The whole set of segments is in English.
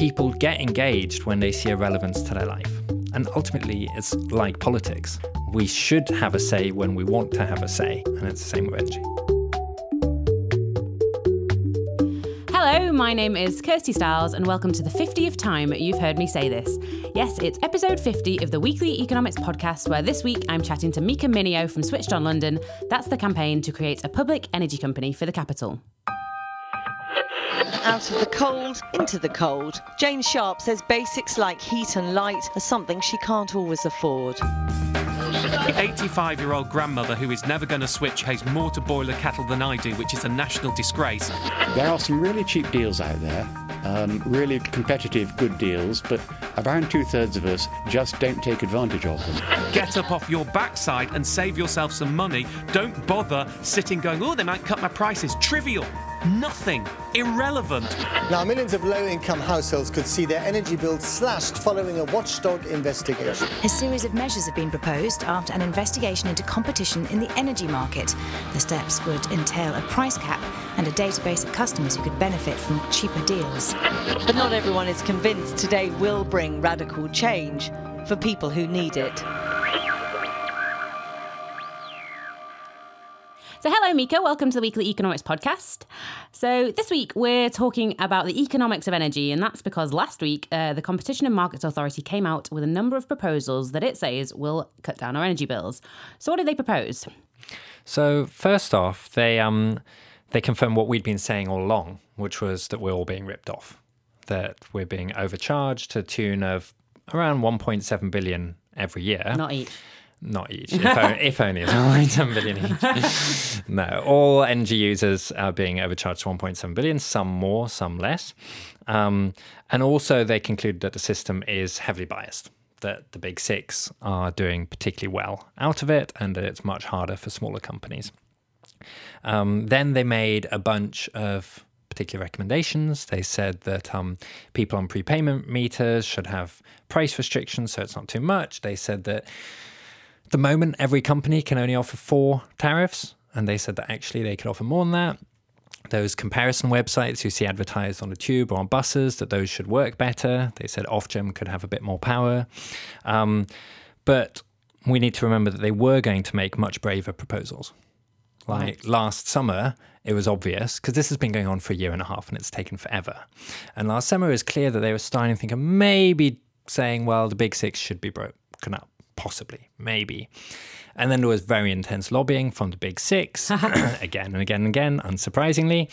people get engaged when they see a relevance to their life. And ultimately, it's like politics. We should have a say when we want to have a say, and it's the same with energy. Hello, my name is Kirsty Stiles, and welcome to the 50th time you've heard me say this. Yes, it's episode 50 of the Weekly Economics Podcast, where this week I'm chatting to Mika Minio from Switched On London. That's the campaign to create a public energy company for the capital. Out of the cold, into the cold. Jane Sharp says basics like heat and light are something she can't always afford. The 85 year old grandmother who is never going to switch has more to boil a kettle than I do, which is a national disgrace. There are some really cheap deals out there, um, really competitive, good deals, but around two thirds of us just don't take advantage of them. Get up off your backside and save yourself some money. Don't bother sitting going, oh, they might cut my prices. Trivial. Nothing. Irrelevant. Now, millions of low income households could see their energy bills slashed following a watchdog investigation. A series of measures have been proposed after an investigation into competition in the energy market. The steps would entail a price cap and a database of customers who could benefit from cheaper deals. But not everyone is convinced today will bring radical change for people who need it. So, hello, Mika. Welcome to the Weekly Economics Podcast. So, this week we're talking about the economics of energy, and that's because last week uh, the Competition and Markets Authority came out with a number of proposals that it says will cut down our energy bills. So, what did they propose? So, first off, they um they confirmed what we'd been saying all along, which was that we're all being ripped off, that we're being overcharged to the tune of around 1.7 billion every year. Not each. Not each, if, only, if only it's 1.7 billion each. no, all energy users are being overcharged 1.7 billion, some more, some less. Um, and also, they concluded that the system is heavily biased, that the big six are doing particularly well out of it, and that it's much harder for smaller companies. Um, then they made a bunch of particular recommendations. They said that um, people on prepayment meters should have price restrictions, so it's not too much. They said that the moment, every company can only offer four tariffs, and they said that actually they could offer more than that. Those comparison websites you see advertised on the tube or on buses, that those should work better. They said Ofgem could have a bit more power. Um, but we need to remember that they were going to make much braver proposals. Like right. last summer, it was obvious because this has been going on for a year and a half and it's taken forever. And last summer, it was clear that they were starting to think of maybe saying, well, the big six should be broken up possibly, maybe. And then there was very intense lobbying from the big six, again and again and again, unsurprisingly.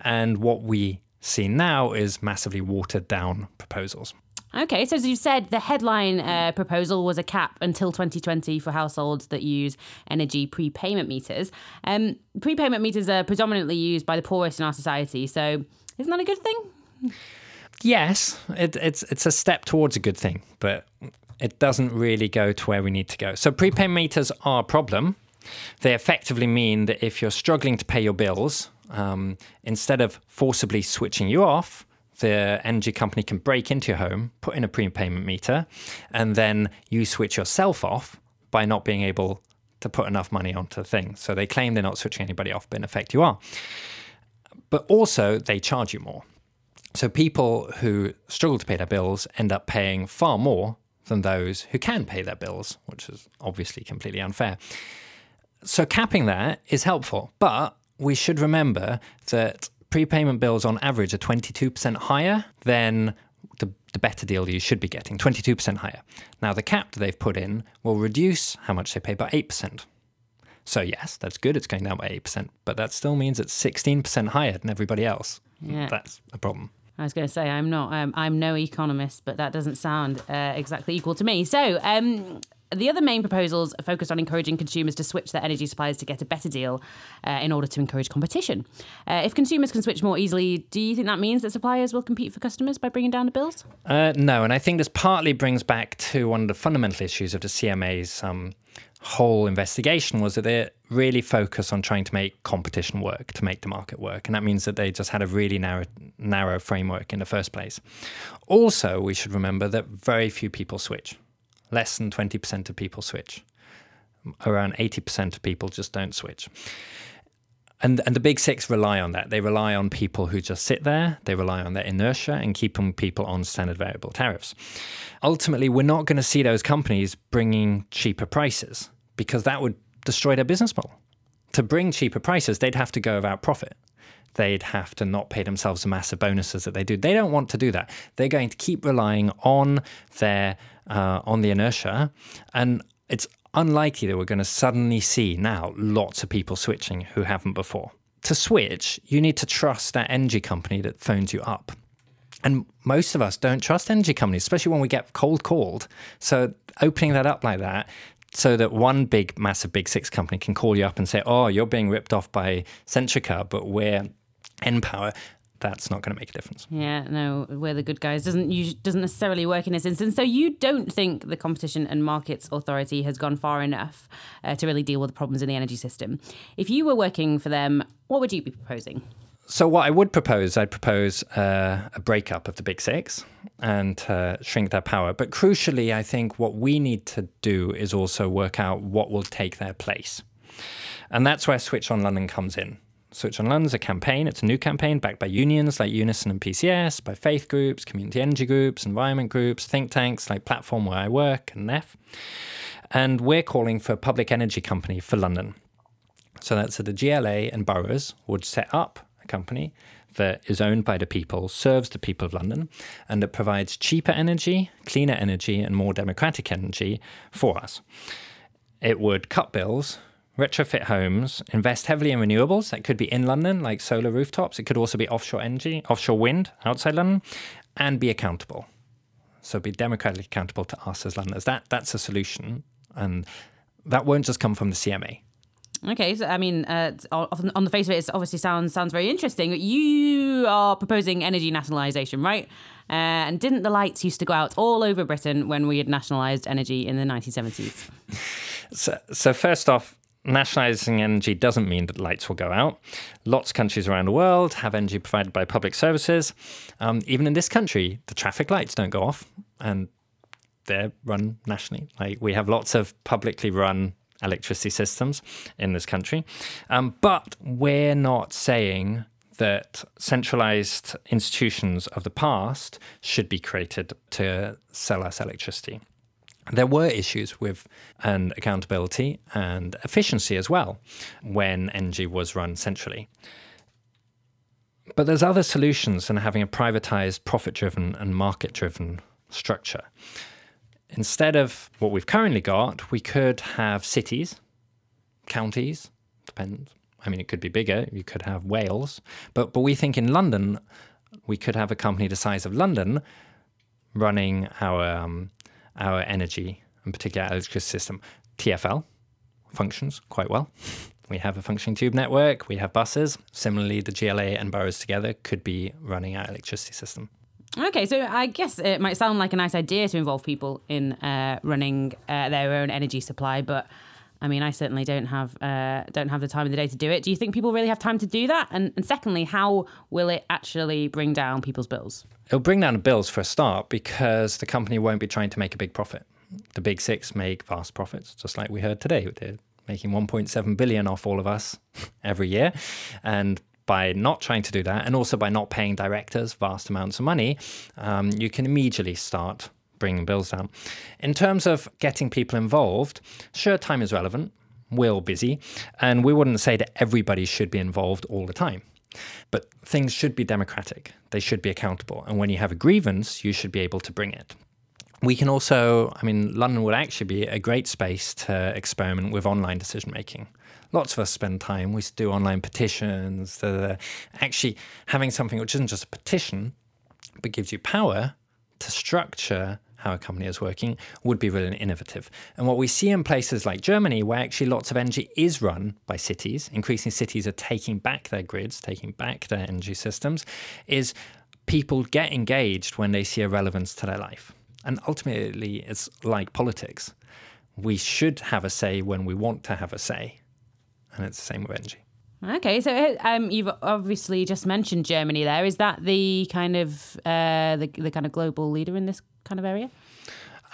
And what we see now is massively watered down proposals. Okay, so as you said, the headline uh, proposal was a cap until 2020 for households that use energy prepayment meters. Um, prepayment meters are predominantly used by the poorest in our society, so isn't that a good thing? Yes, it, it's it's a step towards a good thing, but it doesn't really go to where we need to go. So prepayment meters are a problem. They effectively mean that if you're struggling to pay your bills, um, instead of forcibly switching you off, the energy company can break into your home, put in a prepayment meter, and then you switch yourself off by not being able to put enough money onto the thing. So they claim they're not switching anybody off, but in effect you are. But also they charge you more. So people who struggle to pay their bills end up paying far more than those who can pay their bills, which is obviously completely unfair. So capping that is helpful, but we should remember that prepayment bills on average are 22% higher than the, the better deal you should be getting, 22% higher. Now, the cap that they've put in will reduce how much they pay by 8%. So, yes, that's good, it's going down by 8%, but that still means it's 16% higher than everybody else. Yeah. That's a problem. I was going to say I'm not. Um, I'm no economist, but that doesn't sound uh, exactly equal to me. So. Um, the other main proposals are focused on encouraging consumers to switch their energy suppliers to get a better deal uh, in order to encourage competition. Uh, if consumers can switch more easily, do you think that means that suppliers will compete for customers by bringing down the bills? Uh, no, and I think this partly brings back to one of the fundamental issues of the CMA's um, whole investigation was that they really focused on trying to make competition work, to make the market work. And that means that they just had a really narrow, narrow framework in the first place. Also, we should remember that very few people switch. Less than 20% of people switch. Around 80% of people just don't switch. And, and the big six rely on that. They rely on people who just sit there. They rely on their inertia and keeping people on standard variable tariffs. Ultimately, we're not going to see those companies bringing cheaper prices because that would destroy their business model. To bring cheaper prices, they'd have to go without profit. They'd have to not pay themselves the massive bonuses that they do. They don't want to do that. They're going to keep relying on their uh, on the inertia, and it's unlikely that we're going to suddenly see now lots of people switching who haven't before. To switch, you need to trust that energy company that phones you up. And most of us don't trust energy companies, especially when we get cold called. So opening that up like that so that one big, massive big six company can call you up and say, oh, you're being ripped off by Centrica, but we're npower that's not going to make a difference. Yeah, no, we're the good guys doesn't you, doesn't necessarily work in this instance. So you don't think the Competition and Markets Authority has gone far enough uh, to really deal with the problems in the energy system. If you were working for them, what would you be proposing? So what I would propose, I'd propose uh, a breakup of the big six and uh, shrink their power. But crucially, I think what we need to do is also work out what will take their place. And that's where Switch on London comes in. Switch on London's a campaign. It's a new campaign backed by unions like Unison and PCS, by faith groups, community energy groups, environment groups, think tanks like Platform where I work and NEF. And we're calling for a public energy company for London. So that's so the GLA and boroughs would set up a company that is owned by the people, serves the people of London, and that provides cheaper energy, cleaner energy, and more democratic energy for us. It would cut bills retrofit homes, invest heavily in renewables. That could be in London, like solar rooftops. It could also be offshore energy, offshore wind outside London, and be accountable. So be democratically accountable to us as Londoners. That that's a solution, and that won't just come from the CMA. Okay, so I mean, uh, on the face of it, it obviously sounds sounds very interesting. You are proposing energy nationalisation, right? Uh, and didn't the lights used to go out all over Britain when we had nationalised energy in the 1970s? So, so first off, nationalizing energy doesn't mean that lights will go out. Lots of countries around the world have energy provided by public services. Um, even in this country, the traffic lights don't go off and they're run nationally. Like we have lots of publicly run electricity systems in this country. Um, but we're not saying that centralized institutions of the past should be created to sell us electricity there were issues with and accountability and efficiency as well when energy was run centrally. But there's other solutions than having a privatized, profit driven, and market driven structure. Instead of what we've currently got, we could have cities, counties, depends. I mean, it could be bigger. You could have Wales. But, but we think in London, we could have a company the size of London running our um, our energy, in particular our electricity system. TFL functions quite well. We have a functioning tube network, we have buses. Similarly, the GLA and boroughs together could be running our electricity system. Okay, so I guess it might sound like a nice idea to involve people in uh, running uh, their own energy supply, but I mean, I certainly don't have uh, don't have the time of the day to do it. Do you think people really have time to do that? And, and secondly, how will it actually bring down people's bills? It'll bring down the bills for a start because the company won't be trying to make a big profit. The big six make vast profits, just like we heard today. They're making 1.7 billion off all of us every year, and by not trying to do that, and also by not paying directors vast amounts of money, um, you can immediately start bringing bills down. In terms of getting people involved, sure, time is relevant. We're all busy, and we wouldn't say that everybody should be involved all the time. But things should be democratic, they should be accountable. And when you have a grievance, you should be able to bring it. We can also, I mean, London would actually be a great space to experiment with online decision making. Lots of us spend time, we do online petitions, uh, actually having something which isn't just a petition, but gives you power to structure how a company is working would be really innovative. And what we see in places like Germany, where actually lots of energy is run by cities, increasing cities are taking back their grids, taking back their energy systems, is people get engaged when they see a relevance to their life. And ultimately, it's like politics. We should have a say when we want to have a say. And it's the same with energy. Okay, so um, you've obviously just mentioned Germany. There is that the kind of uh, the the kind of global leader in this kind of area.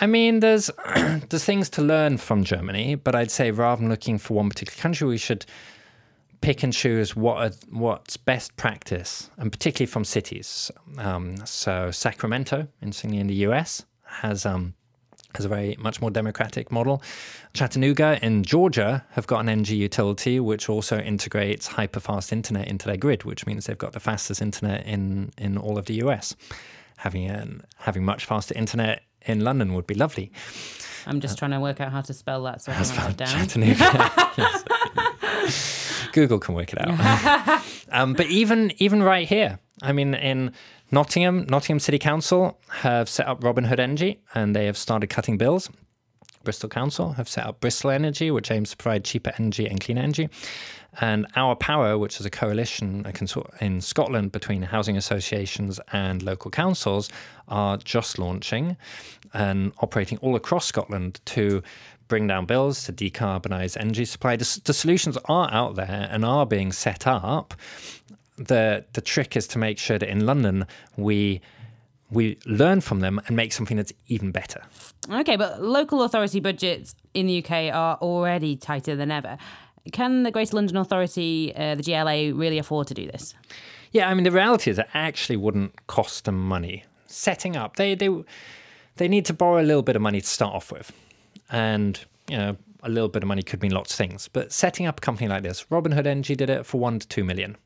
I mean, there's there's things to learn from Germany, but I'd say rather than looking for one particular country, we should pick and choose what are, what's best practice, and particularly from cities. Um, so Sacramento, interestingly in the US, has um, has a very much more democratic model. Chattanooga in Georgia have got an energy utility which also integrates hyperfast internet into their grid, which means they've got the fastest internet in in all of the US. Having an, having much faster internet in London would be lovely. I'm just trying to work out how to spell that so I can write it down. Chattanooga. Google can work it out. um, but even even right here, I mean, in Nottingham, Nottingham City Council have set up Robin Hood Energy, and they have started cutting bills. Bristol Council have set up Bristol Energy, which aims to provide cheaper energy and clean energy. And Our Power, which is a coalition in Scotland between housing associations and local councils, are just launching and operating all across Scotland to bring down bills, to decarbonise energy supply. The, the solutions are out there and are being set up. The, the trick is to make sure that in London we we learn from them and make something that's even better. Okay, but local authority budgets in the UK are already tighter than ever. Can the Greater London Authority, uh, the GLA, really afford to do this? Yeah, I mean the reality is it actually wouldn't cost them money setting up. They they they need to borrow a little bit of money to start off with, and you know a little bit of money could mean lots of things. But setting up a company like this, Robin Hood Energy did it for one to two million.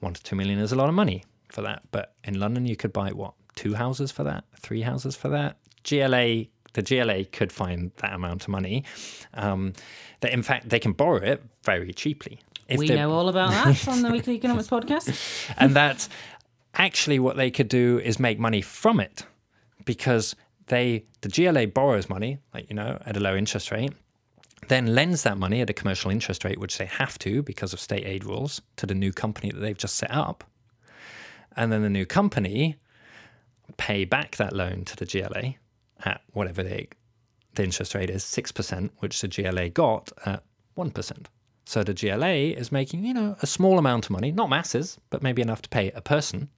One to two million is a lot of money for that, but in London you could buy what two houses for that, three houses for that. GLA, the GLA could find that amount of money. Um, that in fact they can borrow it very cheaply. We know all about that on the Weekly Economics podcast. and that actually what they could do is make money from it because they the GLA borrows money, like you know, at a low interest rate, then lends that money at a commercial interest rate, which they have to because of state aid rules, to the new company that they've just set up. And then the new company pay back that loan to the GLA at whatever they, the interest rate is, 6%, which the GLA got at 1%. So the GLA is making, you know, a small amount of money, not masses, but maybe enough to pay a person.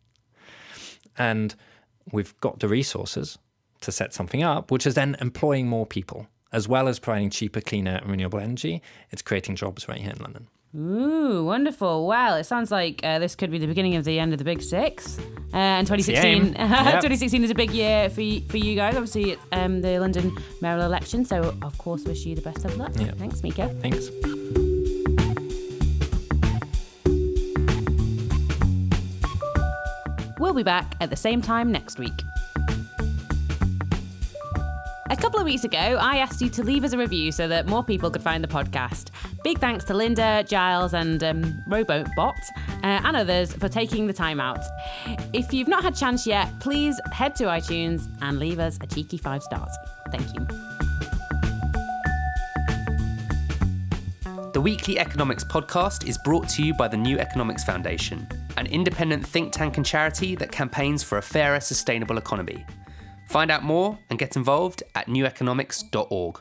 And we've got the resources to set something up, which is then employing more people, as well as providing cheaper, cleaner, and renewable energy. It's creating jobs right here in London. Ooh, wonderful. Well, it sounds like uh, this could be the beginning of the end of the Big Six. Uh, and 2016. Yep. 2016 is a big year for you, for you guys. Obviously, it's um, the London mayoral election. So, of course, wish you the best of luck. Yeah. Thanks, Mika. Thanks. We'll be back at the same time next week. A couple of weeks ago, I asked you to leave us a review so that more people could find the podcast. Big thanks to Linda, Giles, and um, Robobot uh, and others for taking the time out. If you've not had chance yet, please head to iTunes and leave us a cheeky five stars. Thank you. The Weekly Economics podcast is brought to you by the New Economics Foundation, an independent think tank and charity that campaigns for a fairer, sustainable economy. Find out more and get involved at neweconomics.org.